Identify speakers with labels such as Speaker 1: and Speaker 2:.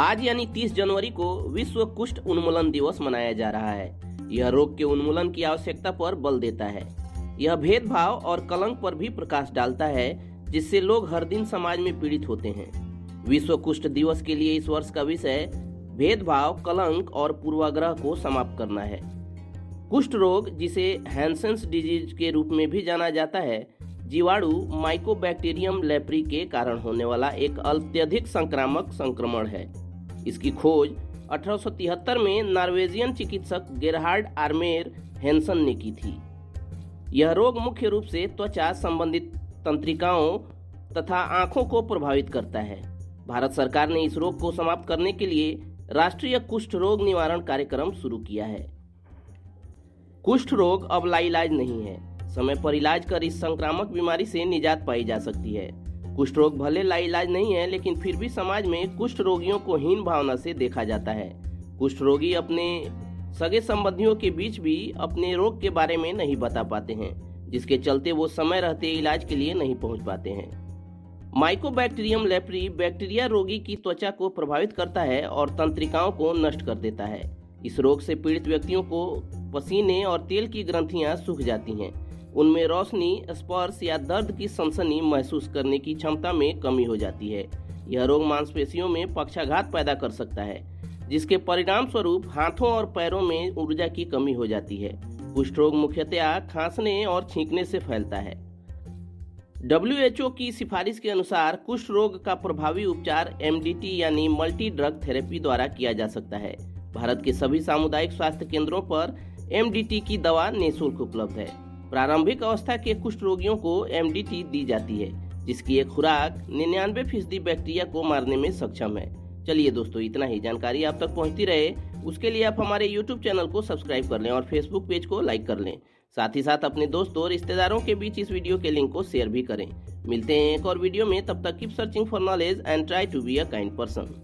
Speaker 1: आज यानी 30 जनवरी को विश्व कुष्ठ उन्मूलन दिवस मनाया जा रहा है। यह रोग के उन्मूलन की आवश्यकता पर बल देता है। यह भेदभाव और कलंक पर भी प्रकाश डालता है, जिससे लोग हर दिन समाज में पीड़ित होते हैं। विश्व कुष्ठ दिवस के लिए इस वर्ष का विषय भेदभाव, कलंक और पूर्वाग्रह को समाप्त करना है। कुष्ठ रोग, जिसे हैंसेंस डिज़ीज़ के रूप में भी जाना जाता है, जीवाणु माइकोबैक्टीरियम लेप्री के कारण होने वाला एक अत्यधिक संक्रामक संक्रमण है। इसकी खोज 1873 में नॉर्वेजियन चिकित्सक गेरहार्ड आर्मेर हेंसन ने की थी। यह रोग मुख्य रूप से त्वचा संबंधित तंत्रिकाओं तथा आँखों को प्रभावित करता है। भारत सरकार ने इस रोग को समाप्त करने के लिए राष्ट्रीय कुष्ठ रोग निवारण कार्यक्रम शुरू किया है। कुष्ठ रोग अब लाइलाज नहीं है। समय पर इलाज कर इस संक्रामक बीमारी से निजात पाई जा सकती है। कुष्ठ रोग भले लाइलाज नहीं है, लेकिन फिर भी समाज में कुष्ठ रोगियों को हीन भावना से देखा जाता है। कुष्ठ रोगी अपने सगे संबंधियों के बीच भी अपने रोग के बारे में नहीं बता पाते हैं, जिसके चलते वो समय रहते इलाज के लिए नहीं पहुँच पाते हैं। माइकोबैक्टीरियम लेप्री बैक्टीरिया रोगी की त्वचा को प्रभावित करता है और तंत्रिकाओं को नष्ट कर देता है। इस रोग से पीड़ित व्यक्तियों को पसीने और तेल की ग्रंथियाँ सूख जाती हैं। उनमें रोशनी, स्पर्श या दर्द की सनसनी महसूस करने की क्षमता में कमी हो जाती है। यह रोग मांसपेशियों में पक्षाघात पैदा कर सकता है, जिसके परिणाम स्वरूप हाथों और पैरों में ऊर्जा की कमी हो जाती है। कुष्ठ रोग मुख्यतया खांसने और छींकने से फैलता है। डब्ल्यूएचओ की सिफारिश के अनुसार कुष्ठ रोग का प्रभावी उपचार एमडीटी यानी मल्टी ड्रग थेरेपी द्वारा किया जा सकता है। भारत के सभी सामुदायिक स्वास्थ्य केंद्रों पर एम की दवा निःशुल्क उपलब्ध है। प्रारंभिक अवस्था के कुष्ठ रोगियों को एमडीटी दी जाती है, जिसकी एक खुराक निन्यानवे फ़ीसदी बैक्टीरिया को मारने में सक्षम है। चलिए दोस्तों, इतना ही जानकारी आप तक पहुँचती रहे। उसके लिए आप हमारे यूट्यूब चैनल को सब्सक्राइब कर लें और फेसबुक पेज को लाइक कर लें। साथ ही साथ अपने दोस्तों और रिश्तेदारों के बीच इस वीडियो के लिंक को शेयर भी करें। मिलते हैं एक और वीडियो में, तब तक keep searching for knowledge and try to be a kind person